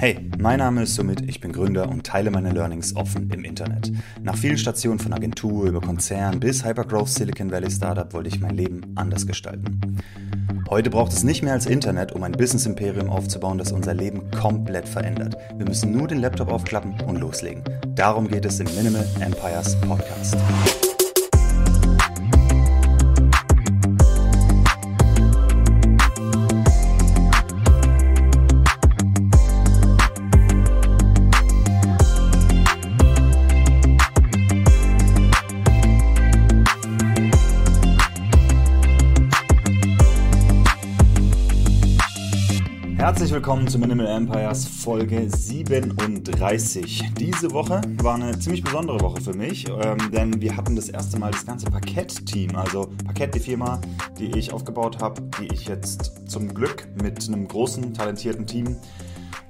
Hey, mein Name ist Sumit, ich bin Gründer und teile meine Learnings offen im Internet. Nach vielen Stationen von Agentur über Konzern bis Hypergrowth Silicon Valley Startup wollte ich mein Leben anders gestalten. Heute braucht es nicht mehr als Internet, um ein Business-Imperium aufzubauen, das unser Leben komplett verändert. Wir müssen nur den Laptop aufklappen und loslegen. Darum geht es im Minimal Empires Podcast. Herzlich willkommen zu Minimal Empires Folge 37. Diese Woche war eine ziemlich besondere Woche für mich, ähm, denn wir hatten das erste Mal das ganze Parkett-Team, also Parkett, die Firma, die ich aufgebaut habe, die ich jetzt zum Glück mit einem großen, talentierten Team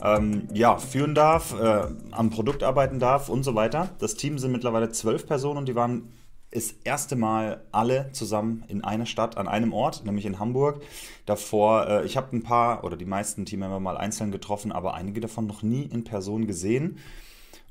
ähm, ja, führen darf, äh, am Produkt arbeiten darf und so weiter. Das Team sind mittlerweile zwölf Personen und die waren das erste Mal alle zusammen in einer Stadt, an einem Ort, nämlich in Hamburg. Davor, äh, ich habe ein paar oder die meisten Teammember mal einzeln getroffen, aber einige davon noch nie in Person gesehen.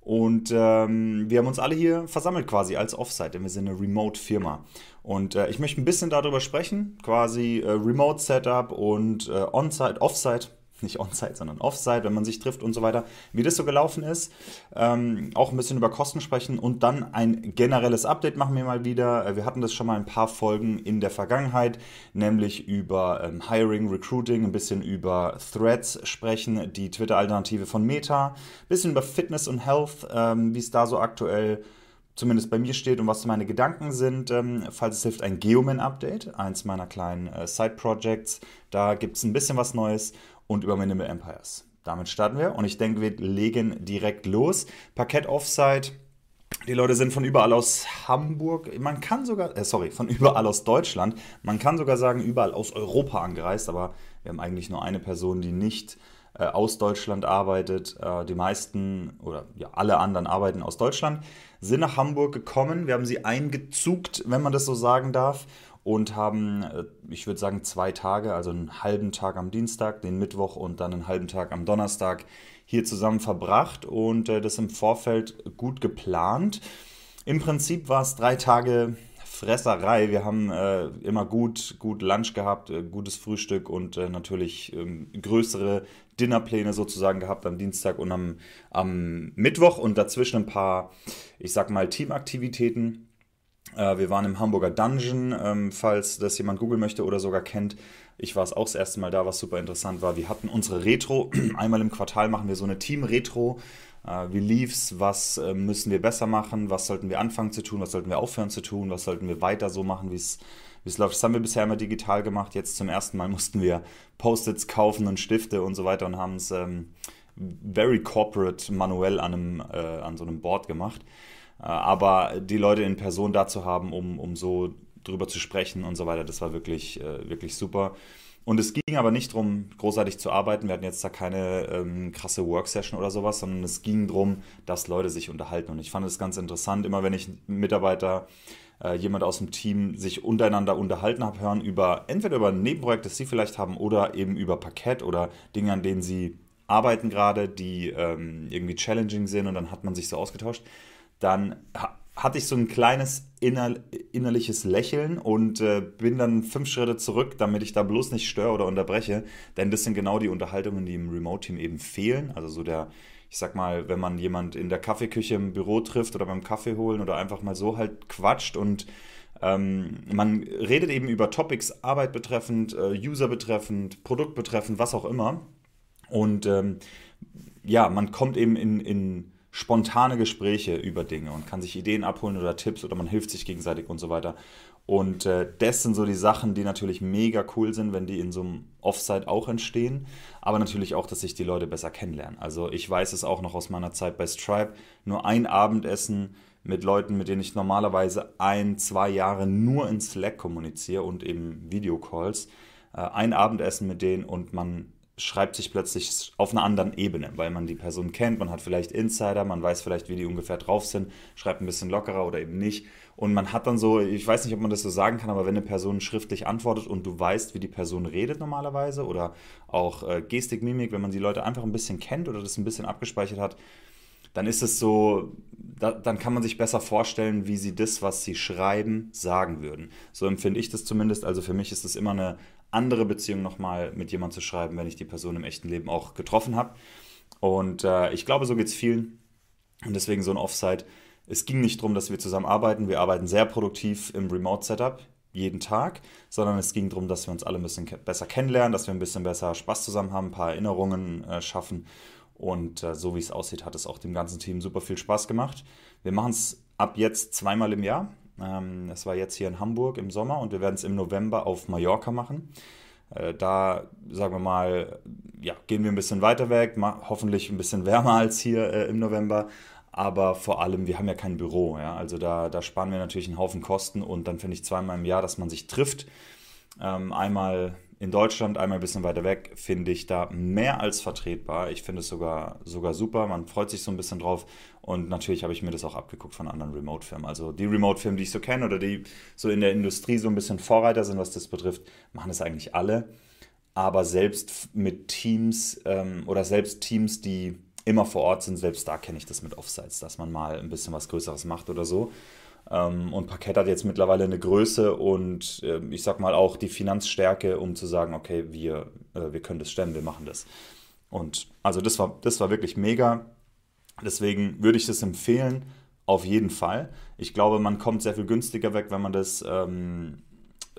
Und ähm, wir haben uns alle hier versammelt quasi als Offsite, denn wir sind eine Remote-Firma. Und äh, ich möchte ein bisschen darüber sprechen, quasi äh, Remote-Setup und äh, On-Site, Offsite, nicht on-site, sondern off-site, wenn man sich trifft und so weiter, wie das so gelaufen ist. Ähm, auch ein bisschen über Kosten sprechen und dann ein generelles Update machen wir mal wieder. Äh, wir hatten das schon mal ein paar Folgen in der Vergangenheit, nämlich über ähm, Hiring, Recruiting, ein bisschen über Threads sprechen, die Twitter-Alternative von Meta, ein bisschen über Fitness und Health, ähm, wie es da so aktuell zumindest bei mir steht und was meine Gedanken sind. Ähm, falls es hilft, ein Geoman-Update, eins meiner kleinen äh, Side-Projects. Da gibt es ein bisschen was Neues und über Minimal Empires. Damit starten wir und ich denke, wir legen direkt los. Parkett Offside. Die Leute sind von überall aus Hamburg, man kann sogar, äh, sorry, von überall aus Deutschland, man kann sogar sagen, überall aus Europa angereist, aber wir haben eigentlich nur eine Person, die nicht äh, aus Deutschland arbeitet. Äh, die meisten oder ja, alle anderen arbeiten aus Deutschland, sind nach Hamburg gekommen. Wir haben sie eingezugt, wenn man das so sagen darf und haben, äh, ich würde sagen, zwei Tage, also einen halben Tag am Dienstag, den Mittwoch und dann einen halben Tag am Donnerstag hier zusammen verbracht und äh, das im Vorfeld gut geplant. Im Prinzip war es drei Tage Fresserei. Wir haben äh, immer gut, gut Lunch gehabt, äh, gutes Frühstück und äh, natürlich ähm, größere Dinnerpläne sozusagen gehabt am Dienstag und am, am Mittwoch und dazwischen ein paar, ich sag mal, Teamaktivitäten wir waren im Hamburger Dungeon, ähm, falls das jemand googeln möchte oder sogar kennt. Ich war es auch das erste Mal da, was super interessant war. Wir hatten unsere Retro. Einmal im Quartal machen wir so eine Team-Retro. Äh, wie lief's? Was äh, müssen wir besser machen? Was sollten wir anfangen zu tun? Was sollten wir aufhören zu tun? Was sollten wir weiter so machen, wie es läuft? Das haben wir bisher immer digital gemacht. Jetzt zum ersten Mal mussten wir Post-its kaufen und Stifte und so weiter und haben es ähm, very corporate manuell an, einem, äh, an so einem Board gemacht. Äh, aber die Leute in Person da zu haben, um, um so drüber zu sprechen und so weiter, das war wirklich, äh, wirklich super. Und es ging aber nicht darum, großartig zu arbeiten. Wir hatten jetzt da keine ähm, krasse Worksession oder sowas, sondern es ging darum, dass Leute sich unterhalten. Und ich fand es ganz interessant, immer wenn ich Mitarbeiter, äh, jemand aus dem Team sich untereinander unterhalten habe, hören über entweder über ein Nebenprojekt, das sie vielleicht haben, oder eben über Parkett oder Dinge, an denen sie arbeiten gerade, die ähm, irgendwie challenging sind und dann hat man sich so ausgetauscht dann hatte ich so ein kleines inner, innerliches Lächeln und äh, bin dann fünf Schritte zurück, damit ich da bloß nicht störe oder unterbreche. Denn das sind genau die Unterhaltungen, die im Remote-Team eben fehlen. Also so der, ich sag mal, wenn man jemand in der Kaffeeküche im Büro trifft oder beim Kaffee holen oder einfach mal so halt quatscht und ähm, man redet eben über Topics, Arbeit betreffend, äh, User betreffend, Produkt betreffend, was auch immer. Und ähm, ja, man kommt eben in, in spontane Gespräche über Dinge und kann sich Ideen abholen oder Tipps oder man hilft sich gegenseitig und so weiter. Und äh, das sind so die Sachen, die natürlich mega cool sind, wenn die in so einem Offsite auch entstehen. Aber natürlich auch, dass sich die Leute besser kennenlernen. Also ich weiß es auch noch aus meiner Zeit bei Stripe. Nur ein Abendessen mit Leuten, mit denen ich normalerweise ein, zwei Jahre nur in Slack kommuniziere und eben Videocalls. Äh, ein Abendessen mit denen und man schreibt sich plötzlich auf einer anderen Ebene, weil man die Person kennt, man hat vielleicht Insider, man weiß vielleicht, wie die ungefähr drauf sind, schreibt ein bisschen lockerer oder eben nicht. Und man hat dann so, ich weiß nicht, ob man das so sagen kann, aber wenn eine Person schriftlich antwortet und du weißt, wie die Person redet normalerweise oder auch äh, Gestik, Mimik, wenn man die Leute einfach ein bisschen kennt oder das ein bisschen abgespeichert hat, dann ist es so, da, dann kann man sich besser vorstellen, wie sie das, was sie schreiben, sagen würden. So empfinde ich das zumindest. Also für mich ist es immer eine andere Beziehung nochmal mit jemandem zu schreiben, wenn ich die Person im echten Leben auch getroffen habe. Und äh, ich glaube, so geht es vielen. Und deswegen so ein Offside. Es ging nicht darum, dass wir zusammen arbeiten. Wir arbeiten sehr produktiv im Remote-Setup jeden Tag, sondern es ging darum, dass wir uns alle ein bisschen besser kennenlernen, dass wir ein bisschen besser Spaß zusammen haben, ein paar Erinnerungen äh, schaffen. Und äh, so wie es aussieht, hat es auch dem ganzen Team super viel Spaß gemacht. Wir machen es ab jetzt zweimal im Jahr. Ähm, das war jetzt hier in Hamburg im Sommer und wir werden es im November auf Mallorca machen. Äh, da, sagen wir mal, ja, gehen wir ein bisschen weiter weg, hoffentlich ein bisschen wärmer als hier äh, im November. Aber vor allem, wir haben ja kein Büro. Ja? Also da, da sparen wir natürlich einen Haufen Kosten und dann finde ich zweimal im Jahr, dass man sich trifft. Ähm, einmal in Deutschland, einmal ein bisschen weiter weg, finde ich da mehr als vertretbar. Ich finde es sogar, sogar super. Man freut sich so ein bisschen drauf. Und natürlich habe ich mir das auch abgeguckt von anderen Remote-Firmen. Also die Remote-Firmen, die ich so kenne oder die so in der Industrie so ein bisschen Vorreiter sind, was das betrifft, machen das eigentlich alle. Aber selbst mit Teams ähm, oder selbst Teams, die immer vor Ort sind, selbst da kenne ich das mit Offsites, dass man mal ein bisschen was Größeres macht oder so. Ähm, und Parkett hat jetzt mittlerweile eine Größe und äh, ich sag mal auch die Finanzstärke, um zu sagen, okay, wir, äh, wir können das stemmen, wir machen das. Und also das war, das war wirklich mega. Deswegen würde ich das empfehlen, auf jeden Fall. Ich glaube, man kommt sehr viel günstiger weg, wenn man das, ähm,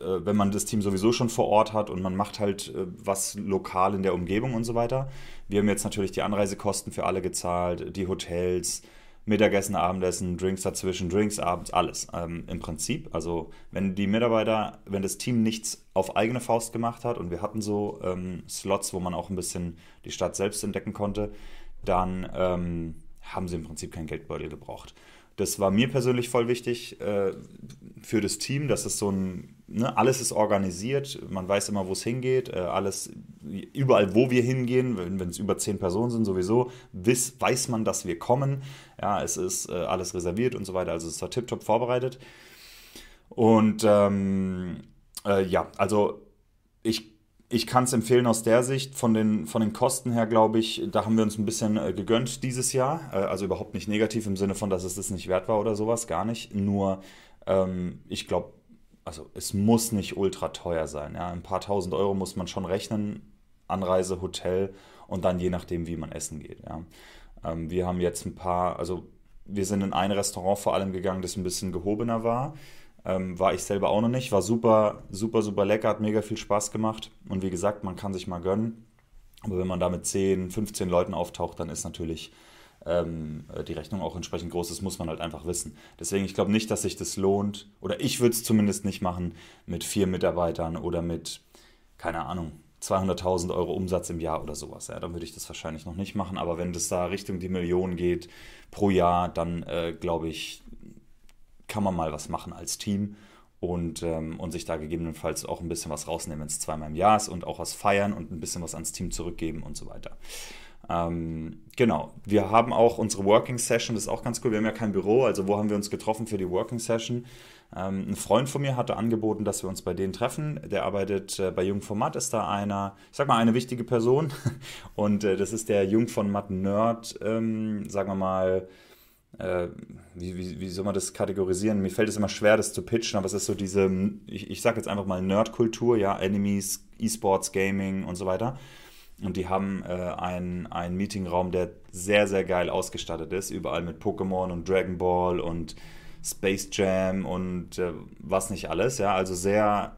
äh, wenn man das Team sowieso schon vor Ort hat und man macht halt äh, was lokal in der Umgebung und so weiter. Wir haben jetzt natürlich die Anreisekosten für alle gezahlt, die Hotels, Mittagessen, Abendessen, Drinks dazwischen, Drinks abends, alles ähm, im Prinzip. Also wenn die Mitarbeiter, wenn das Team nichts auf eigene Faust gemacht hat und wir hatten so ähm, Slots, wo man auch ein bisschen die Stadt selbst entdecken konnte, dann ähm, haben sie im Prinzip kein Geldbeutel gebraucht. Das war mir persönlich voll wichtig äh, für das Team, dass es so ein, ne, alles ist organisiert, man weiß immer, wo es hingeht, äh, alles, überall, wo wir hingehen, wenn es über zehn Personen sind, sowieso, wiss, weiß man, dass wir kommen. Ja, es ist äh, alles reserviert und so weiter, also es war tiptop vorbereitet. Und ähm, äh, ja, also ich ich kann es empfehlen aus der Sicht. Von den, von den Kosten her, glaube ich, da haben wir uns ein bisschen äh, gegönnt dieses Jahr. Äh, also überhaupt nicht negativ im Sinne von, dass es das nicht wert war oder sowas, gar nicht. Nur, ähm, ich glaube, also es muss nicht ultra teuer sein. Ja? Ein paar tausend Euro muss man schon rechnen. Anreise, Hotel und dann je nachdem, wie man essen geht. Ja? Ähm, wir haben jetzt ein paar, also wir sind in ein Restaurant vor allem gegangen, das ein bisschen gehobener war. Ähm, war ich selber auch noch nicht. War super, super, super lecker, hat mega viel Spaß gemacht. Und wie gesagt, man kann sich mal gönnen. Aber wenn man da mit 10, 15 Leuten auftaucht, dann ist natürlich ähm, die Rechnung auch entsprechend groß. Das muss man halt einfach wissen. Deswegen, ich glaube nicht, dass sich das lohnt. Oder ich würde es zumindest nicht machen mit vier Mitarbeitern oder mit, keine Ahnung, 200.000 Euro Umsatz im Jahr oder sowas. Ja, dann würde ich das wahrscheinlich noch nicht machen. Aber wenn das da Richtung die Million geht pro Jahr, dann äh, glaube ich, kann man mal was machen als Team und, ähm, und sich da gegebenenfalls auch ein bisschen was rausnehmen, wenn es zweimal im Jahr ist und auch was feiern und ein bisschen was ans Team zurückgeben und so weiter. Ähm, genau, wir haben auch unsere Working Session, das ist auch ganz cool. Wir haben ja kein Büro, also wo haben wir uns getroffen für die Working Session? Ähm, ein Freund von mir hatte angeboten, dass wir uns bei denen treffen. Der arbeitet äh, bei Jung von Matt, ist da einer, ich sag mal, eine wichtige Person. Und äh, das ist der Jung von Matt Nerd, ähm, sagen wir mal, äh, wie, wie, wie, soll man das kategorisieren? Mir fällt es immer schwer, das zu pitchen, aber es ist so diese, ich, ich sag jetzt einfach mal Nerdkultur, ja, Enemies, E-Sports, Gaming und so weiter. Und die haben äh, einen, einen Meetingraum, der sehr, sehr geil ausgestattet ist, überall mit Pokémon und Dragon Ball und Space Jam und äh, was nicht alles, ja, also sehr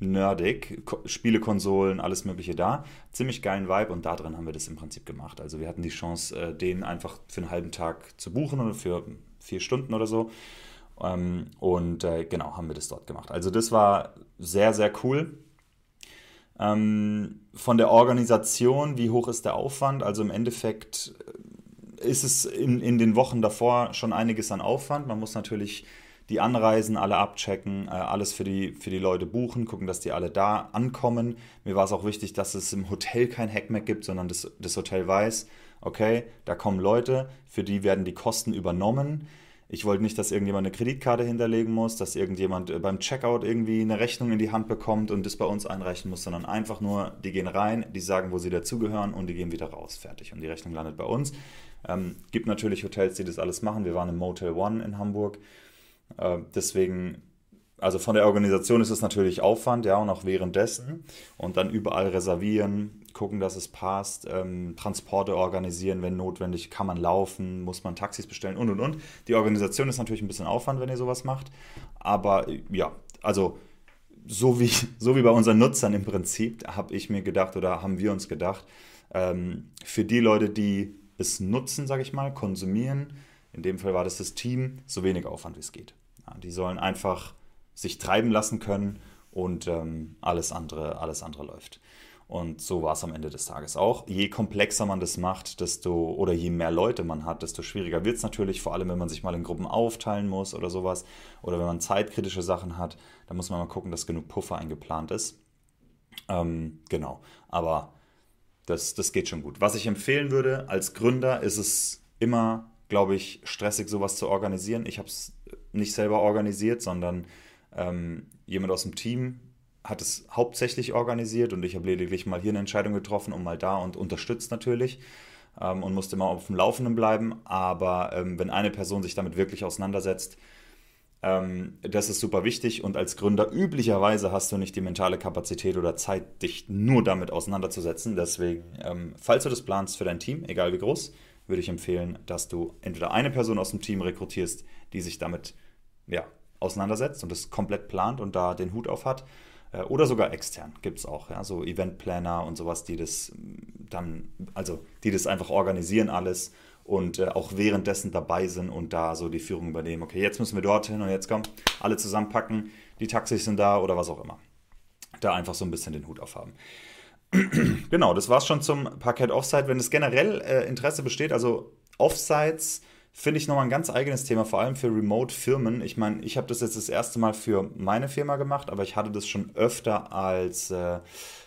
nerdig, Spielekonsolen, alles Mögliche da. Ziemlich geilen Vibe und da drin haben wir das im Prinzip gemacht. Also wir hatten die Chance, äh, den einfach für einen halben Tag zu buchen oder für vier Stunden oder so. Ähm, und äh, genau, haben wir das dort gemacht. Also das war sehr, sehr cool. Ähm, von der Organisation, wie hoch ist der Aufwand? Also im Endeffekt äh, ist es in, in den Wochen davor schon einiges an Aufwand. Man muss natürlich die Anreisen alle abchecken, äh, alles für die, für die Leute buchen, gucken, dass die alle da ankommen. Mir war es auch wichtig, dass es im Hotel kein Hackmack gibt, sondern das, das Hotel weiß, okay, da kommen Leute, für die werden die Kosten übernommen. Ich wollte nicht, dass irgendjemand eine Kreditkarte hinterlegen muss, dass irgendjemand äh, beim Checkout irgendwie eine Rechnung in die Hand bekommt und das bei uns einreichen muss, sondern einfach nur, die gehen rein, die sagen, wo sie dazugehören und die gehen wieder raus. Fertig. Und die Rechnung landet bei uns. Ähm, gibt natürlich Hotels, die das alles machen. Wir waren im Motel One in Hamburg. Äh, deswegen also von der Organisation ist es natürlich Aufwand, ja, und auch währenddessen. Und dann überall reservieren, gucken, dass es passt, ähm, Transporte organisieren, wenn notwendig, kann man laufen, muss man Taxis bestellen und und und. Die Organisation ist natürlich ein bisschen Aufwand, wenn ihr sowas macht. Aber ja, also so wie, so wie bei unseren Nutzern im Prinzip, habe ich mir gedacht oder haben wir uns gedacht, ähm, für die Leute, die es nutzen, sage ich mal, konsumieren, in dem Fall war das das Team, so wenig Aufwand wie es geht. Ja, die sollen einfach sich treiben lassen können und ähm, alles, andere, alles andere läuft. Und so war es am Ende des Tages auch. Je komplexer man das macht, desto oder je mehr Leute man hat, desto schwieriger wird es natürlich, vor allem wenn man sich mal in Gruppen aufteilen muss oder sowas. Oder wenn man zeitkritische Sachen hat, dann muss man mal gucken, dass genug Puffer eingeplant ist. Ähm, genau. Aber das, das geht schon gut. Was ich empfehlen würde als Gründer, ist es immer, glaube ich, stressig, sowas zu organisieren. Ich habe es nicht selber organisiert, sondern ähm, jemand aus dem Team hat es hauptsächlich organisiert und ich habe lediglich mal hier eine Entscheidung getroffen und mal da und unterstützt natürlich ähm, und musste immer auf dem Laufenden bleiben. Aber ähm, wenn eine Person sich damit wirklich auseinandersetzt, ähm, das ist super wichtig und als Gründer üblicherweise hast du nicht die mentale Kapazität oder Zeit, dich nur damit auseinanderzusetzen. Deswegen, ähm, falls du das planst für dein Team, egal wie groß, würde ich empfehlen, dass du entweder eine Person aus dem Team rekrutierst, die sich damit ja, auseinandersetzt und das komplett plant und da den Hut auf hat. Äh, oder sogar extern gibt es auch, ja, so Eventplaner und sowas, die das dann, also die das einfach organisieren alles und äh, auch währenddessen dabei sind und da so die Führung übernehmen. Okay, jetzt müssen wir dorthin und jetzt kommen alle zusammenpacken, die Taxis sind da oder was auch immer. Da einfach so ein bisschen den Hut aufhaben. genau, das war's schon zum Parkett Offside. Wenn es generell äh, Interesse besteht, also Offsites finde ich nochmal ein ganz eigenes Thema, vor allem für Remote-Firmen. Ich meine, ich habe das jetzt das erste Mal für meine Firma gemacht, aber ich hatte das schon öfter als äh,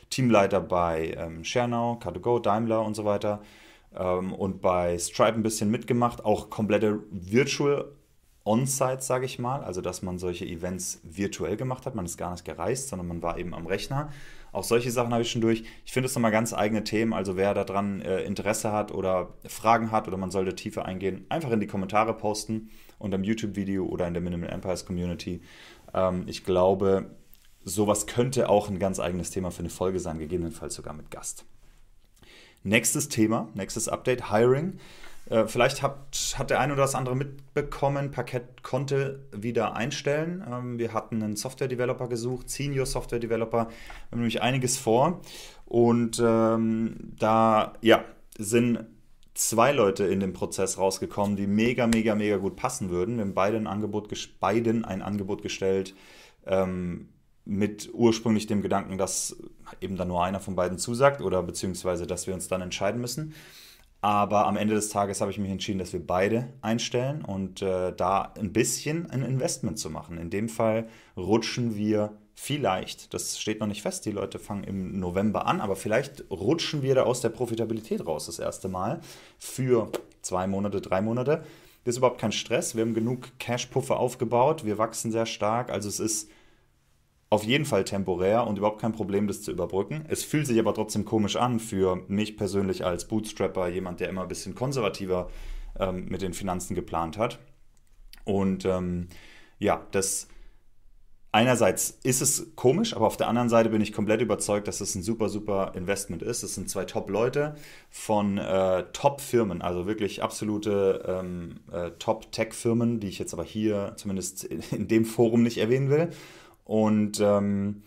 Teamleiter bei ähm, Schernau, Car2Go, Daimler und so weiter ähm, und bei Stripe ein bisschen mitgemacht, auch komplette Virtual On-Site, sage ich mal, also dass man solche Events virtuell gemacht hat. Man ist gar nicht gereist, sondern man war eben am Rechner. Auch solche Sachen habe ich schon durch. Ich finde es nochmal ganz eigene Themen. Also wer daran äh, Interesse hat oder Fragen hat oder man sollte tiefer eingehen, einfach in die Kommentare posten unter dem YouTube-Video oder in der Minimal Empires Community. Ähm, ich glaube, sowas könnte auch ein ganz eigenes Thema für eine Folge sein, gegebenenfalls sogar mit Gast. Nächstes Thema, nächstes Update, Hiring. Äh, vielleicht hat, hat der eine oder das andere mitbekommen, Parkett konnte wieder einstellen. Ähm, wir hatten einen Software-Developer gesucht, Senior Software-Developer, haben nämlich einiges vor. Und ähm, da ja, sind zwei Leute in dem Prozess rausgekommen, die mega, mega, mega gut passen würden. Wir haben beide ein Angebot, beiden ein Angebot gestellt, ähm, mit ursprünglich dem Gedanken, dass eben dann nur einer von beiden zusagt oder beziehungsweise, dass wir uns dann entscheiden müssen. Aber am Ende des Tages habe ich mich entschieden, dass wir beide einstellen und äh, da ein bisschen ein Investment zu machen. In dem Fall rutschen wir vielleicht, das steht noch nicht fest, die Leute fangen im November an, aber vielleicht rutschen wir da aus der Profitabilität raus das erste Mal für zwei Monate, drei Monate. Das ist überhaupt kein Stress. Wir haben genug Cash-Puffer aufgebaut. Wir wachsen sehr stark. Also es ist auf jeden Fall temporär und überhaupt kein Problem, das zu überbrücken. Es fühlt sich aber trotzdem komisch an für mich persönlich als Bootstrapper, jemand, der immer ein bisschen konservativer ähm, mit den Finanzen geplant hat. Und ähm, ja, das einerseits ist es komisch, aber auf der anderen Seite bin ich komplett überzeugt, dass es ein super, super Investment ist. Es sind zwei Top-Leute von äh, Top-Firmen, also wirklich absolute ähm, äh, Top-Tech-Firmen, die ich jetzt aber hier zumindest in, in dem Forum nicht erwähnen will. Und ähm,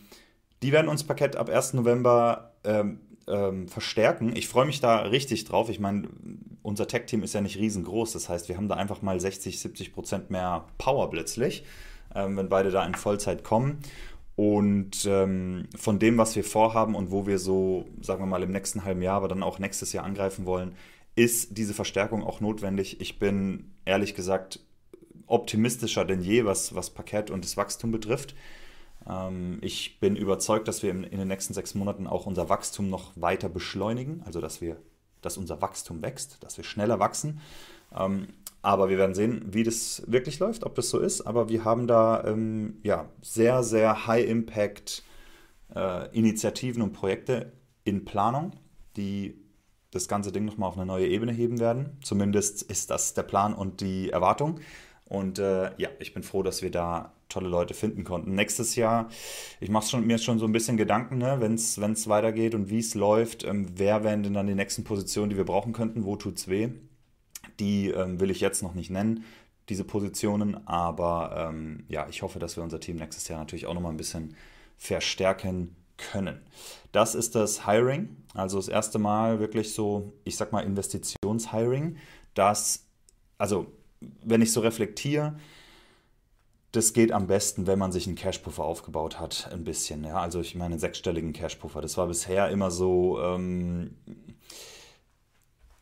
die werden uns Parkett ab 1. November ähm, ähm, verstärken. Ich freue mich da richtig drauf. Ich meine, unser Tech-Team ist ja nicht riesengroß. Das heißt, wir haben da einfach mal 60, 70 Prozent mehr Power plötzlich, ähm, wenn beide da in Vollzeit kommen. Und ähm, von dem, was wir vorhaben und wo wir so, sagen wir mal, im nächsten halben Jahr, aber dann auch nächstes Jahr angreifen wollen, ist diese Verstärkung auch notwendig. Ich bin ehrlich gesagt optimistischer denn je, was, was Parkett und das Wachstum betrifft. Ähm, ich bin überzeugt, dass wir in, den nächsten sechs Monaten auch unser Wachstum noch weiter beschleunigen, also dass wir, dass unser Wachstum wächst, dass wir schneller wachsen. Ähm, aber wir werden sehen, wie das wirklich läuft, ob das so ist. Aber wir haben da ähm, ja, sehr, sehr High-Impact äh, und Projekte in Planung, die das ganze Ding nochmal auf eine neue Ebene heben werden. Zumindest ist das der Plan und die Erwartung. Und äh, ja, ich bin froh, dass wir da tolle Leute finden konnten. Nächstes Jahr, ich mache schon, mir schon so ein bisschen Gedanken, ne, wenn es weitergeht und wie es läuft, ähm, wer wären denn dann die nächsten Positionen, die wir brauchen könnten, wo tut es weh. Die ähm, will ich jetzt noch nicht nennen, diese Positionen, aber ähm, ja, ich hoffe, dass wir unser Team nächstes Jahr natürlich auch nochmal ein bisschen verstärken können. Das ist das Hiring, also das erste Mal wirklich so, ich sag mal, Investitionshiring, das, also wenn ich so reflektiere, das geht am besten, wenn man sich einen Cashpuffer aufgebaut hat, ein bisschen. Ja? Also ich meine einen sechsstelligen Cashpuffer. Das war bisher immer so ähm,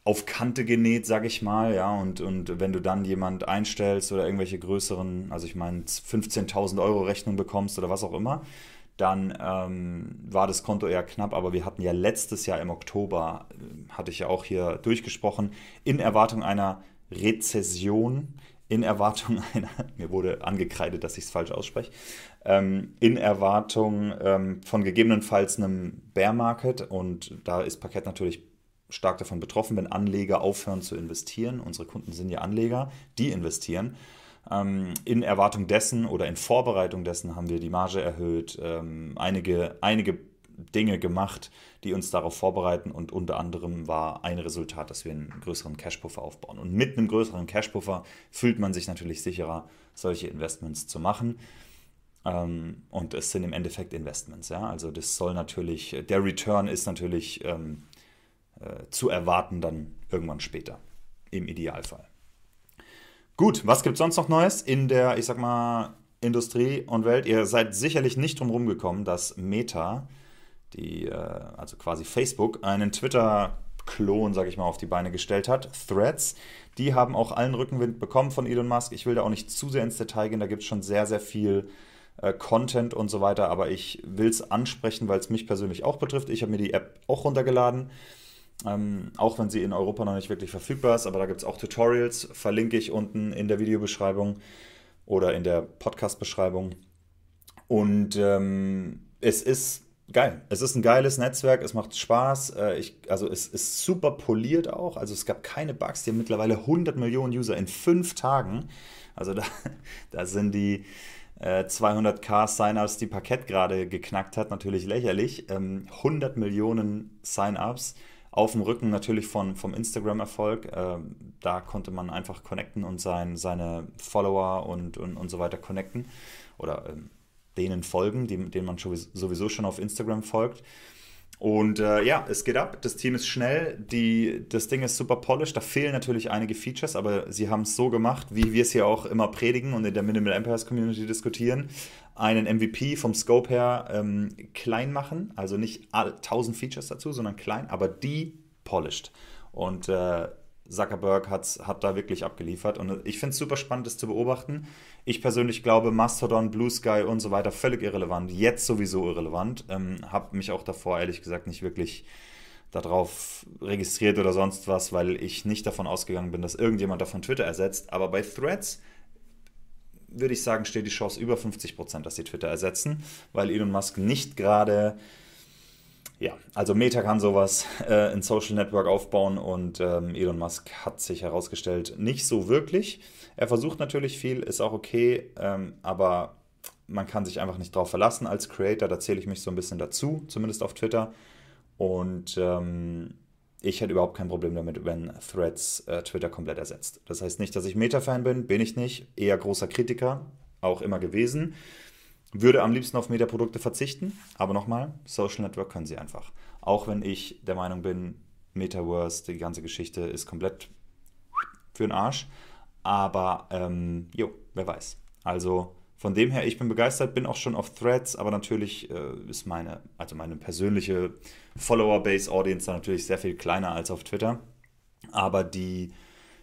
auf Kante genäht, sag ich mal. Ja? Und, und wenn du dann jemand einstellst oder irgendwelche größeren, also ich meine 15.000 Euro Rechnung bekommst oder was auch immer, dann ähm, war das Konto eher knapp, aber wir hatten ja letztes Jahr im Oktober, äh, hatte ich ja auch hier durchgesprochen, in Erwartung einer Rezession, in Erwartung einer, mir wurde angekreidet, dass ich es falsch ausspreche, ähm, in Erwartung ähm, von gegebenenfalls einem Bear Market und da ist Parkett natürlich stark davon betroffen, wenn Anleger aufhören zu investieren. Unsere Kunden sind ja Anleger, die investieren. Ähm, in Erwartung dessen oder in Vorbereitung dessen haben wir die Marge erhöht, ähm, einige, einige Dinge gemacht, die uns darauf vorbereiten und unter anderem war ein Resultat, dass wir einen größeren Cashpuffer aufbauen. Und mit einem größeren Cashpuffer fühlt man sich natürlich sicherer, solche Investments zu machen. Ähm, und es sind im Endeffekt Investments. Ja? Also das soll natürlich, der Return ist natürlich ähm, äh, zu erwarten dann irgendwann später, im Idealfall. Gut, was gibt es sonst noch Neues in der, ich sag mal, Industrie und Welt? Ihr seid sicherlich nicht drum rumgekommen, dass Meta, die, äh, also quasi Facebook, einen Twitter-Klon, sag ich mal, auf die Beine gestellt hat, Threads. Die haben auch allen Rückenwind bekommen von Elon Musk. Ich will da auch nicht zu sehr ins Detail gehen, da gibt es schon sehr, sehr viel äh, Content und so weiter, aber ich will es ansprechen, weil es mich persönlich auch betrifft. Ich habe mir die App auch runtergeladen. Ähm, auch wenn sie in Europa noch nicht wirklich verfügbar ist, aber da gibt es auch Tutorials, verlinke ich unten in der Videobeschreibung oder in der Podcast-Beschreibung. Und ähm, es ist geil. Es ist ein geiles Netzwerk, es macht Spaß. Äh, ich, also es ist super poliert auch. Also es gab keine Bugs. Die haben mittlerweile 100 Millionen User in fünf Tagen. Also da, da sind die äh, 200k Sign-ups, die Parkett gerade geknackt hat, natürlich lächerlich. Ähm, 100 Millionen Sign-ups auf dem Rücken natürlich von, vom Instagram-Erfolg. Äh, da konnte man einfach connecten und sein, seine Follower und, und, und so weiter connecten oder ähm, denen folgen, die, denen man sowieso schon auf Instagram folgt. Und äh, ja, es geht ab. Das Team ist schnell. Die, das Ding ist super polished. Da fehlen natürlich einige Features, aber sie haben es so gemacht, wie wir es hier auch immer predigen und in der Minimal Empires Community diskutieren. Einen MVP vom Scope her ähm, klein machen. Also nicht 1000 Features dazu, sondern klein, aber die polished. Und äh, Zuckerberg hat, hat da wirklich abgeliefert. Und ich finde es super spannend, das zu beobachten. Ich persönlich glaube, Mastodon, Blue Sky und so weiter völlig irrelevant. Jetzt sowieso irrelevant. Ähm, habe mich auch davor ehrlich gesagt nicht wirklich darauf registriert oder sonst was, weil ich nicht davon ausgegangen bin, dass irgendjemand davon Twitter ersetzt. Aber bei Threads würde ich sagen, steht die Chance über 50%, dass sie Twitter ersetzen, weil Elon Musk nicht gerade ja, also Meta kann sowas, äh, ein Social Network aufbauen und ähm, Elon Musk hat sich herausgestellt, nicht so wirklich. Er versucht natürlich viel, ist auch okay, ähm, aber man kann sich einfach nicht drauf verlassen als Creator. Da zähle ich mich so ein bisschen dazu, zumindest auf Twitter. Und ähm, ich hätte überhaupt kein Problem damit, wenn Threads äh, Twitter komplett ersetzt. Das heißt nicht, dass ich Meta-Fan bin, bin ich nicht. Eher großer Kritiker, auch immer gewesen. Würde am liebsten auf Meta-Produkte verzichten, aber nochmal, Social Network können sie einfach. Auch wenn ich der Meinung bin, Metaverse, die ganze Geschichte ist komplett für den Arsch. Aber, ähm, jo, wer weiß. Also von dem her, ich bin begeistert, bin auch schon auf Threads, aber natürlich äh, ist meine, also meine persönliche Follower-Base-Audience natürlich sehr viel kleiner als auf Twitter. Aber die,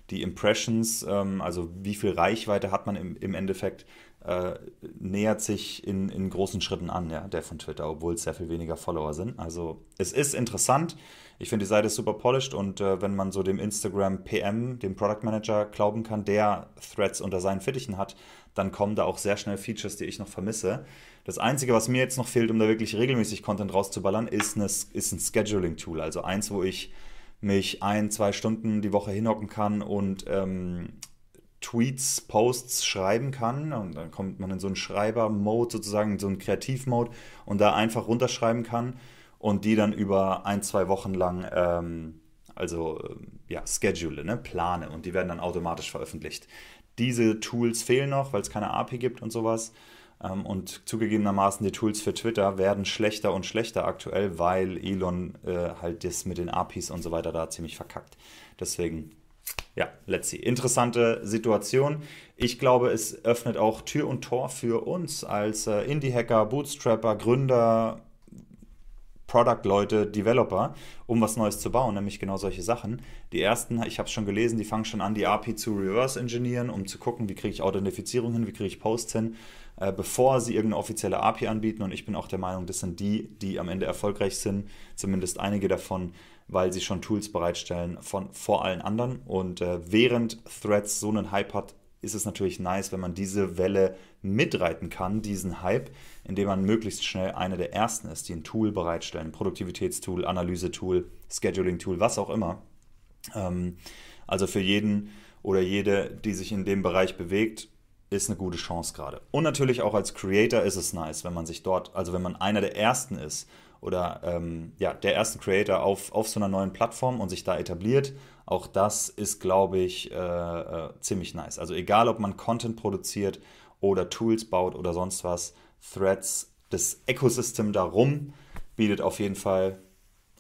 die Impressions, ähm, also wie viel Reichweite hat man im, im Endeffekt, äh, nähert sich in, in großen Schritten an, ja, der von Twitter, obwohl es sehr viel weniger Follower sind. Also es ist interessant. Ich finde die Seite super polished und äh, wenn man so dem Instagram PM, dem Product Manager, glauben kann, der Threads unter seinen Fittichen hat, dann kommen da auch sehr schnell Features, die ich noch vermisse. Das Einzige, was mir jetzt noch fehlt, um da wirklich regelmäßig Content rauszuballern, ist, eine, ist ein Scheduling-Tool. Also eins, wo ich mich ein, zwei Stunden die Woche hinhocken kann und ähm, Tweets, Posts schreiben kann. Und dann kommt man in so einen Schreiber-Mode, sozusagen in so einen Kreativ-Mode und da einfach runterschreiben kann und die dann über ein, zwei Wochen lang, ähm, also ja, schedule, ne, plane und die werden dann automatisch veröffentlicht. Diese Tools fehlen noch, weil es keine API gibt und sowas. Ähm, und zugegebenermaßen die Tools für Twitter werden schlechter und schlechter aktuell, weil Elon äh, halt das mit den APIs und so weiter da ziemlich verkackt. Deswegen, ja, let's see. Interessante Situation. Ich glaube, es öffnet auch Tür und Tor für uns als äh, Indie-Hacker, Bootstrapper, Gründer, Product-Leute, Developer, um was Neues zu bauen, nämlich genau solche Sachen. Die ersten, ich habe es schon gelesen, die fangen schon an, die API zu reverse-engineeren, um zu gucken, wie kriege ich Authentifizierung hin, wie kriege ich Posts hin, äh, bevor sie irgendeine offizielle API anbieten. Und ich bin auch der Meinung, das sind die, die am Ende erfolgreich sind, zumindest einige davon, weil sie schon Tools bereitstellen von vor allen anderen. Und äh, während Threads so einen Hype hat, ist es natürlich nice, wenn man diese Welle mitreiten kann, diesen Hype, indem man möglichst schnell einer der ersten ist, die ein Tool bereitstellen, Produktivitätstool, Analysetool, Scheduling-Tool, was auch immer. Ähm, also für jeden oder jede, die sich in dem Bereich bewegt, ist eine gute Chance gerade. Und natürlich auch als Creator ist es nice, wenn man sich dort, also wenn man einer der ersten ist oder ähm, ja, der ersten Creator auf, auf so einer neuen Plattform und sich da etabliert, auch das ist, glaube ich, äh, äh, ziemlich nice. Also egal, ob man Content produziert oder Tools baut oder sonst was, Threads, das Ecosystem darum bietet auf jeden Fall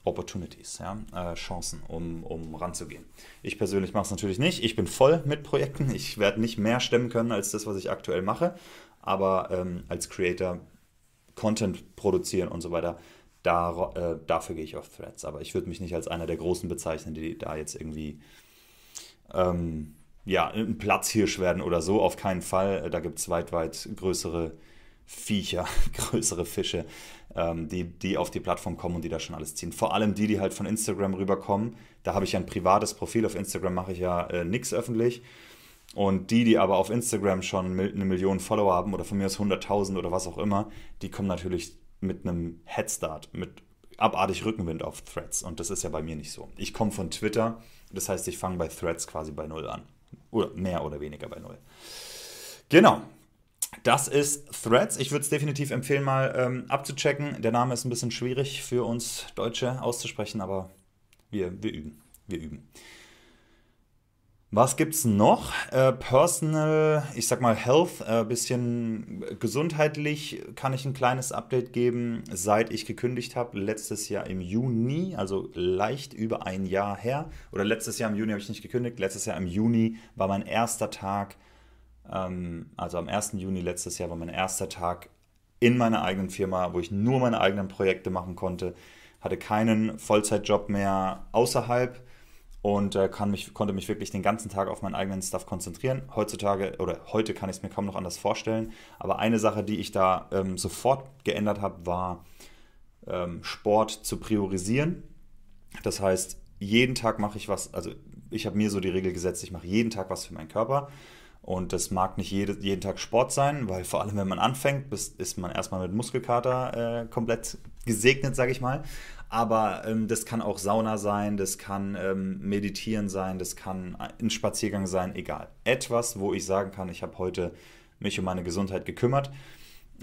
Opportunities, ja, äh, Chancen, um, um ranzugehen. Ich persönlich mache es natürlich nicht. Ich bin voll mit Projekten. Ich werde nicht mehr stemmen können als das, was ich aktuell mache. Aber ähm, als Creator Content produzieren und so weiter, da, äh, dafür gehe ich auf Threads. Aber ich würde mich nicht als einer der Großen bezeichnen, die da jetzt irgendwie ähm, ja, ein Platzhirsch werden oder so. Auf keinen Fall. Da gibt es weit, weit größere Viecher, größere Fische, ähm, die, die auf die Plattform kommen und die da schon alles ziehen. Vor allem die, die halt von Instagram rüberkommen. Da habe ich ja ein privates Profil. Auf Instagram mache ich ja äh, nichts öffentlich. Und die, die aber auf Instagram schon eine Million Follower haben oder von mir aus 100.000 oder was auch immer, die kommen natürlich mit einem Headstart, mit abartig Rückenwind auf Threads. Und das ist ja bei mir nicht so. Ich komme von Twitter, das heißt, ich fange bei Threads quasi bei Null an. Oder mehr oder weniger bei Null. Genau. Das ist Threads. Ich würde es definitiv empfehlen, mal ähm, abzuchecken. Der Name ist ein bisschen schwierig für uns Deutsche auszusprechen, aber wir, wir üben. Wir üben. Was gibt es noch? Äh, personal, ich sag mal Health, ein äh, bisschen gesundheitlich kann ich ein kleines Update geben, seit ich gekündigt habe, letztes Jahr im Juni, also leicht über ein Jahr her. Oder letztes Jahr im Juni habe ich nicht gekündigt, letztes Jahr im Juni war mein erster Tag, ähm, also am 1. Juni letztes Jahr war mein erster Tag in meiner eigenen Firma, wo ich nur meine eigenen Projekte machen konnte, hatte keinen Vollzeitjob mehr außerhalb und äh, mich, konnte mich wirklich den ganzen Tag auf meinen eigenen Stuff konzentrieren. Heutzutage oder heute kann ich es mir kaum noch anders vorstellen. Aber eine Sache, die ich da ähm, sofort geändert habe, war ähm, Sport zu priorisieren. Das heißt, jeden Tag mache ich was, also ich habe mir so die Regel gesetzt, ich mache jeden Tag was für meinen Körper. Und das mag nicht jede, jeden Tag Sport sein, weil vor allem, wenn man anfängt, ist man erstmal mit Muskelkater äh, komplett gesegnet, sage ich mal. Aber ähm, das kann auch Sauna sein, das kann ähm, Meditieren sein, das kann ein Spaziergang sein, egal. Etwas, wo ich sagen kann, ich habe heute mich um meine Gesundheit gekümmert.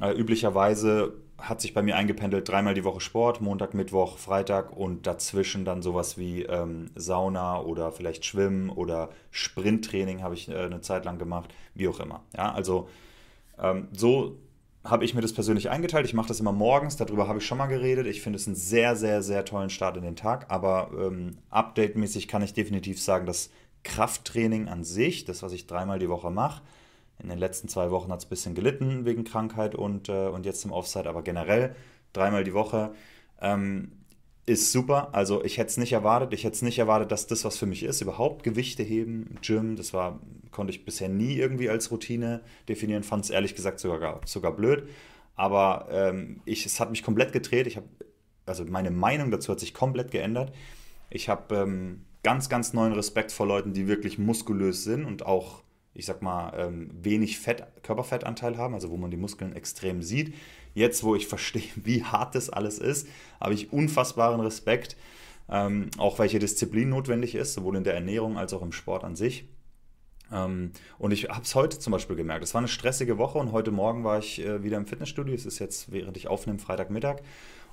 Äh, üblicherweise hat sich bei mir eingependelt dreimal die Woche Sport, Montag, Mittwoch, Freitag und dazwischen dann sowas wie ähm, Sauna oder vielleicht Schwimmen oder Sprinttraining habe ich äh, eine Zeit lang gemacht, wie auch immer. Ja, also ähm, so habe ich mir das persönlich eingeteilt. Ich mache das immer morgens, darüber habe ich schon mal geredet. Ich finde es einen sehr, sehr, sehr tollen Start in den Tag. Aber ähm, update-mäßig kann ich definitiv sagen, dass Krafttraining an sich, das, was ich dreimal die Woche mache, in den letzten zwei Wochen hat es ein bisschen gelitten wegen Krankheit und, äh, und jetzt im Offside, aber generell dreimal die Woche, ähm, ist super. Also ich hätte es nicht erwartet. Ich hätte es nicht erwartet, dass das was für mich ist. Überhaupt Gewichte heben, Gym, das war, konnte ich bisher nie irgendwie als Routine definieren. Fand es ehrlich gesagt sogar, sogar blöd. Aber ähm, ich, es hat mich komplett gedreht. Ich habe, also meine Meinung dazu hat sich komplett geändert. Ich habe ähm, ganz, ganz neuen Respekt vor Leuten, die wirklich muskulös sind und auch, ich sag mal, ähm, wenig Fett, Körperfettanteil haben, also wo man die Muskeln extrem sieht. Jetzt, wo ich verstehe, wie hart das alles ist, habe ich unfassbaren Respekt, ähm, auch welche Disziplin notwendig ist, sowohl in der Ernährung als auch im Sport an sich. Ähm, und ich habe es heute zum Beispiel gemerkt. Es war eine stressige Woche und heute Morgen war ich äh, wieder im Fitnessstudio. Es ist jetzt, während ich aufnehme, Freitagmittag.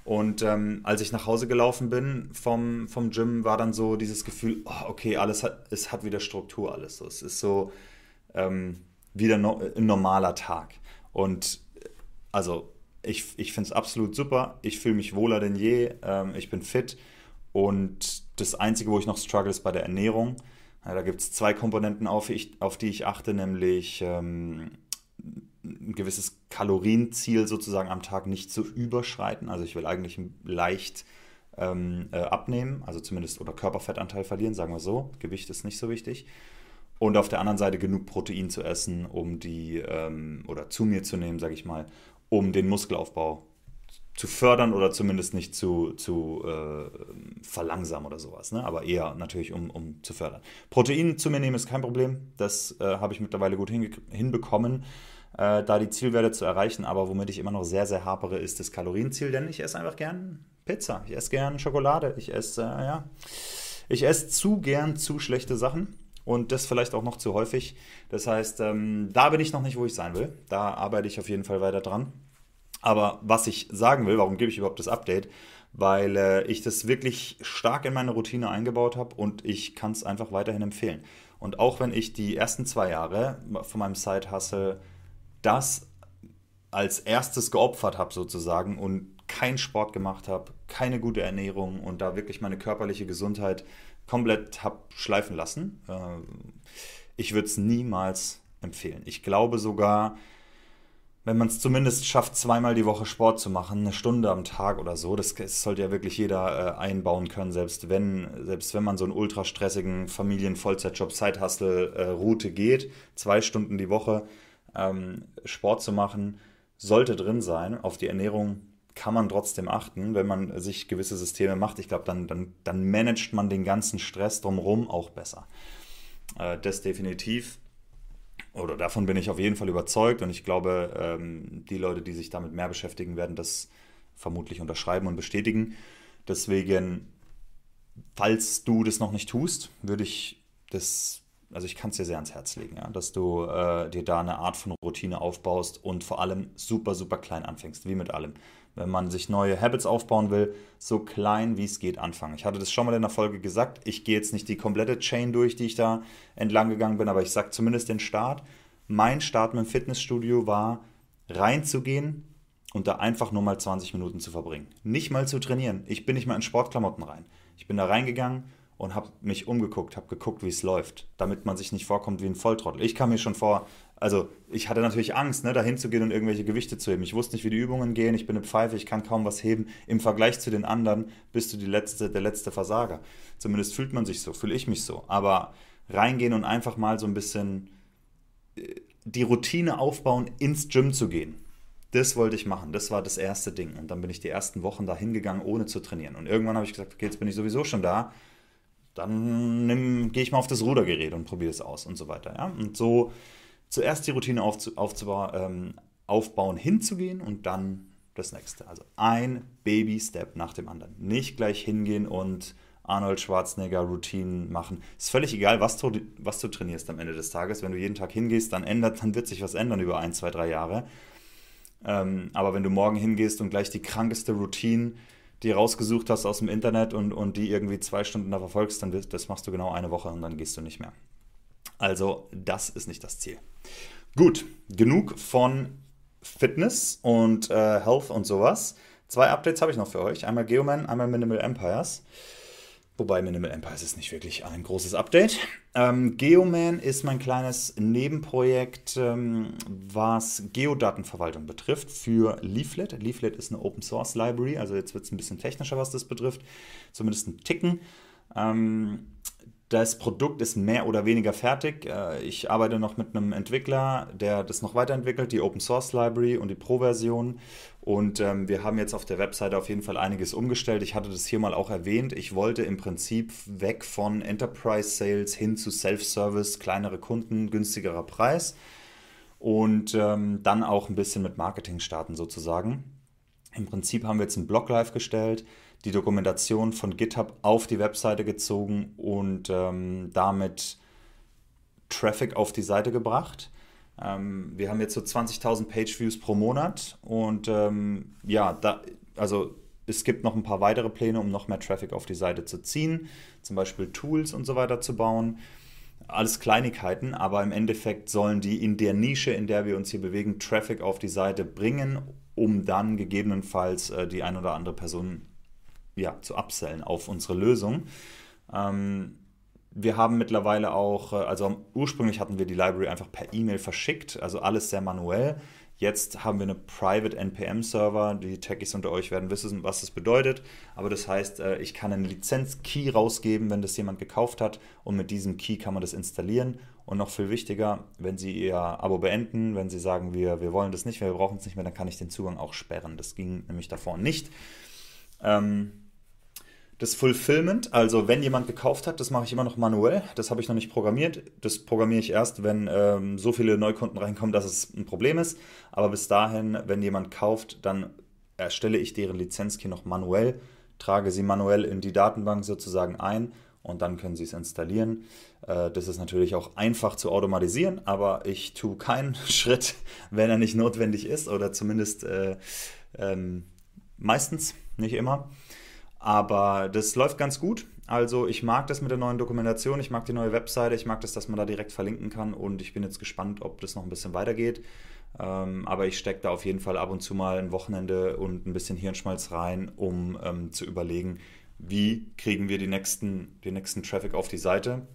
Und ähm, als ich nach Hause gelaufen bin vom, vom Gym, war dann so dieses Gefühl, oh, okay, alles hat, es hat wieder Struktur, alles so. Es ist so ähm, wieder no, ein normaler Tag. Und also ich, ich finde es absolut super. Ich fühle mich wohler denn je. Ähm, ich bin fit. Und das Einzige, wo ich noch struggle, ist bei der Ernährung. Ja, da gibt es zwei Komponenten, auf, ich, auf, die ich achte, nämlich ähm, ein gewisses Kalorienziel sozusagen am Tag nicht zu überschreiten. Also ich will eigentlich leicht ähm, äh, abnehmen, also zumindest oder Körperfettanteil verlieren, sagen wir so. Gewicht ist nicht so wichtig. Und auf der anderen Seite genug Protein zu essen, um die, ähm, oder zu mir zu nehmen, sage ich mal, um den Muskelaufbau zu fördern oder zumindest nicht zu, zu äh, verlangsamen oder sowas. Ne? Aber eher natürlich, um, um zu fördern. Protein zu mir nehmen ist kein Problem. Das äh, habe ich mittlerweile gut hinbekommen äh, da die Zielwerte zu erreichen. Aber womit ich immer noch sehr, sehr hapere, ist das Kalorienziel, denn ich esse einfach gern Pizza, ich esse gern Schokolade, ich esse, äh, ja, ich esse zu gern zu schlechte Sachen und das vielleicht auch noch zu häufig. Das heißt, ähm, da bin ich noch nicht, wo ich sein will. Da arbeite ich auf jeden Fall weiter dran. Aber was ich sagen will, warum gebe ich überhaupt das Update? Weil äh, ich das wirklich stark in meine Routine eingebaut habe und ich kann es einfach weiterhin empfehlen. Und auch wenn ich die ersten zwei Jahre von meinem Side-Hustle das als erstes geopfert habe sozusagen und keinen Sport gemacht habe, keine gute Ernährung und da wirklich meine körperliche Gesundheit komplett habe schleifen lassen. Äh, ich würde es niemals empfehlen. Ich glaube sogar, wenn man es zumindest schafft, zweimal die Woche Sport zu machen, eine Stunde am Tag oder so, das, das sollte ja wirklich jeder äh, einbauen können, selbst wenn, selbst wenn man so einen ultra stressigen Familien-Vollzeitjob, Side-Hustle-Route äh, geht, zwei Stunden die Woche, ähm, Sport zu machen, sollte drin sein. Auf die Ernährung kann man trotzdem achten, wenn man sich gewisse Systeme macht. Ich glaube, dann, dann, dann managt man den ganzen Stress drumherum auch besser. Äh, das definitiv. Oder davon bin ich auf jeden Fall überzeugt und ich glaube, ähm, die Leute, die sich damit mehr beschäftigen, werden das vermutlich unterschreiben und bestätigen. Deswegen, falls du das noch nicht tust, würde ich das also ich kann es dir sehr ans Herz legen, ja, dass du äh, dir da eine Art von Routine aufbaust und vor allem super, super klein anfängst, wie mit allem. Wenn man sich neue Habits aufbauen will, so klein wie es geht anfangen. Ich hatte das schon mal in der Folge gesagt. Ich gehe jetzt nicht die komplette Chain durch, die ich da entlang gegangen bin, aber ich sage zumindest den Start. Mein Start mit dem Fitnessstudio war, reinzugehen und da einfach nur mal 20 Minuten zu verbringen. Nicht mal zu trainieren. Ich bin nicht mal in Sportklamotten rein. Ich bin da reingegangen und habe mich umgeguckt, habe geguckt, wie es läuft, damit man sich nicht vorkommt wie ein Volltrottel. Ich kam mir schon vor, also ich hatte natürlich Angst, ne, da hinzugehen und irgendwelche Gewichte zu heben. Ich wusste nicht, wie die Übungen gehen, ich bin eine Pfeife, ich kann kaum was heben. Im Vergleich zu den anderen bist du die letzte, der letzte Versager. Zumindest fühlt man sich so, fühle ich mich so. Aber reingehen und einfach mal so ein bisschen äh, die Routine aufbauen, ins Gym zu gehen. Das wollte ich machen. Das war das erste Ding. Und dann bin ich die ersten Wochen da hingegangen, ohne zu trainieren. Und irgendwann habe ich gesagt, okay, jetzt bin ich sowieso schon da dann gehe ich mal auf das Rudergerät und probiere es aus und so weiter. Ja? Und so zuerst die Routine aufzu, ähm, aufbauen, hinzugehen und dann das nächste. Also ein Baby-Step nach dem anderen. Nicht gleich hingehen und Arnold Schwarzenegger Routine machen. Ist völlig egal, was du, was du trainierst am Ende des Tages. Wenn du jeden Tag hingehst, dann ändert, dann wird sich was ändern über ein, zwei, drei Jahre. Ähm, aber wenn du morgen hingehst und gleich die krankeste Routine die rausgesucht hast aus dem Internet und, und die irgendwie zwei Stunden da verfolgst, dann das machst du genau eine Woche und dann gehst du nicht mehr. Also das ist nicht das Ziel. Gut, genug von Fitness und äh, Health und sowas. Zwei Updates habe ich noch für euch. Einmal Geoman, einmal Minimal Empires. Wobei Minimal Empires ist nicht wirklich ein großes Update. Ähm, Geoman ist mein kleines Nebenprojekt, ähm, was Geodatenverwaltung betrifft für Leaflet. Leaflet ist eine Open Source Library, also jetzt wird es ein bisschen technischer, was das betrifft, zumindest ein Ticken. Ähm, das Produkt ist mehr oder weniger fertig. Äh, ich arbeite noch mit einem Entwickler, der das noch weiterentwickelt, die Open Source Library und die Pro-Version. Und ähm, wir haben jetzt auf der Webseite auf jeden Fall einiges umgestellt. Ich hatte das hier mal auch erwähnt. Ich wollte im Prinzip weg von Enterprise Sales hin zu Self-Service, kleinere Kunden, günstigerer Preis. Und ähm, dann auch ein bisschen mit Marketing starten sozusagen. Im Prinzip haben wir jetzt einen Blog live gestellt die Dokumentation von GitHub auf die Webseite gezogen und ähm, damit Traffic auf die Seite gebracht. Ähm, wir haben jetzt so 20.000 Page-Views pro Monat und ähm, ja, da, also es gibt noch ein paar weitere Pläne, um noch mehr Traffic auf die Seite zu ziehen, zum Beispiel Tools und so weiter zu bauen. Alles Kleinigkeiten, aber im Endeffekt sollen die in der Nische, in der wir uns hier bewegen, Traffic auf die Seite bringen, um dann gegebenenfalls äh, die ein oder andere Person ja, zu upsellen auf unsere Lösung. Ähm, wir haben mittlerweile auch, äh, also ursprünglich hatten wir die Library einfach per E-Mail verschickt, also alles sehr manuell. Jetzt haben wir eine Private NPM-Server. Die Techies unter euch werden wissen, was das bedeutet. Aber das heißt, äh, ich kann einen Lizenz-Key rausgeben, wenn das jemand gekauft hat. Und mit diesem Key kann man das installieren. Und noch viel wichtiger, wenn Sie Ihr Abo beenden, wenn Sie sagen, wir, wir wollen das nicht mehr, wir brauchen es nicht mehr, dann kann ich den Zugang auch sperren. Das ging nämlich davor nicht. Ähm, das Fulfillment, also wenn jemand gekauft hat, das mache ich immer noch manuell. Das habe ich noch nicht programmiert. Das programmiere ich erst, wenn ähm, so viele Neukunden reinkommen, dass es ein Problem ist. Aber bis dahin, wenn jemand kauft, dann erstelle ich deren Lizenzkey noch manuell, trage sie manuell in die Datenbank sozusagen ein und dann können sie es installieren. Äh, das ist natürlich auch einfach zu automatisieren, aber ich tue keinen Schritt, wenn er nicht notwendig ist oder zumindest äh, ähm, meistens, nicht immer. Aber das läuft ganz gut. Also ich mag das mit der neuen Dokumentation, ich mag die neue Webseite, ich mag das, dass man da direkt verlinken kann und ich bin jetzt gespannt, ob das noch ein bisschen weitergeht. Ähm, aber ich stecke da auf jeden Fall ab und zu mal ein Wochenende und ein bisschen Hirnschmalz rein, um ähm, zu überlegen, wie kriegen wir die nächsten, den nächsten Traffic auf die Seite,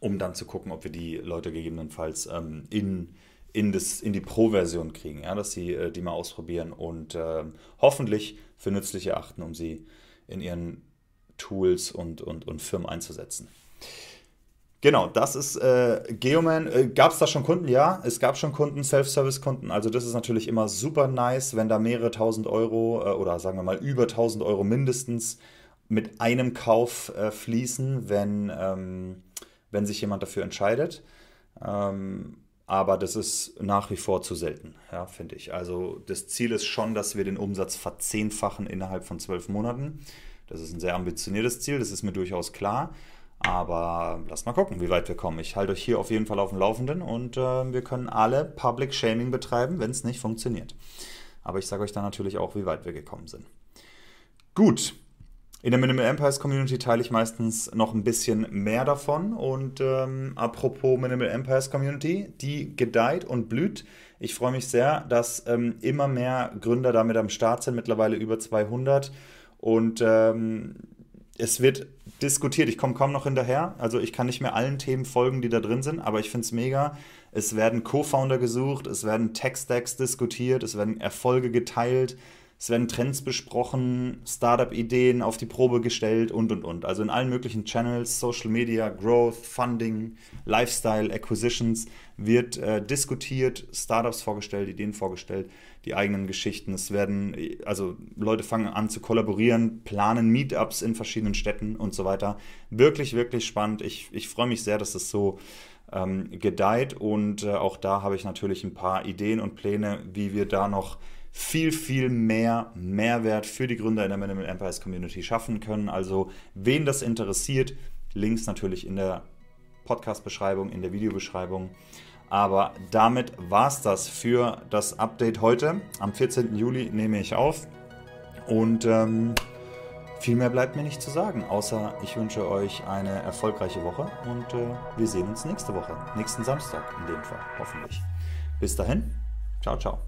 um dann zu gucken, ob wir die Leute gegebenenfalls ähm, in, in, das, in die Pro-Version kriegen, ja, dass sie äh, die mal ausprobieren und äh, hoffentlich für nützlich erachten, um sie in ihren Tools und, und, und Firmen einzusetzen. Genau, das ist äh, Geoman. Äh, gab es da schon Kunden? Ja, es gab schon Kunden, Self-Service-Kunden. Also das ist natürlich immer super nice, wenn da mehrere tausend Euro äh, oder sagen wir mal über tausend Euro mindestens mit einem Kauf äh, fließen, wenn, ähm, wenn sich jemand dafür entscheidet. Ähm, aber das ist nach wie vor zu selten, ja, finde ich. Also das Ziel ist schon, dass wir den Umsatz verzehnfachen innerhalb von zwölf Monaten. Das ist ein sehr ambitioniertes Ziel, das ist mir durchaus klar. Aber lasst mal gucken, wie weit wir kommen. Ich halte euch hier auf jeden Fall auf dem Laufenden und äh, wir können alle Public Shaming betreiben, wenn es nicht funktioniert. Aber ich sage euch dann natürlich auch, wie weit wir gekommen sind. Gut, in der Minimal Empires Community teile ich meistens noch ein bisschen mehr davon. Und ähm, apropos Minimal Empires Community, die gedeiht und blüht. Ich freue mich sehr, dass ähm, immer mehr Gründer damit am Start sind, mittlerweile über 200. Und ähm, es wird diskutiert. Ich komme kaum noch hinterher. Also ich kann nicht mehr allen Themen folgen, die da drin sind, aber ich finde es mega. Es werden Co-Founder gesucht, es werden Tech-Stacks diskutiert, es werden Erfolge geteilt es werden Trends besprochen, Startup-Ideen auf die Probe gestellt und und und. Also in allen möglichen Channels, Social Media, Growth, Funding, Lifestyle, Acquisitions wird äh, diskutiert, Startups vorgestellt, Ideen vorgestellt, die eigenen Geschichten. Es werden, also Leute fangen an zu kollaborieren, planen Meetups in verschiedenen Städten und so weiter. Wirklich, wirklich spannend. Ich, ich freue mich sehr, dass das so ähm, gedeiht und äh, auch da habe ich natürlich ein paar Ideen und Pläne, wie wir da noch viel, viel mehr Mehrwert für die Gründer in der Minimal Empires Community schaffen können. Also, wen das interessiert, Links natürlich in der Podcast-Beschreibung, in der Videobeschreibung. Aber damit war es das für das Update heute. Am 14. Juli nehme ich auf. Und ähm, viel mehr bleibt mir nicht zu sagen, außer ich wünsche euch eine erfolgreiche Woche und äh, wir sehen uns nächste Woche, nächsten Samstag in dem Fall, hoffentlich. Bis dahin, ciao, ciao.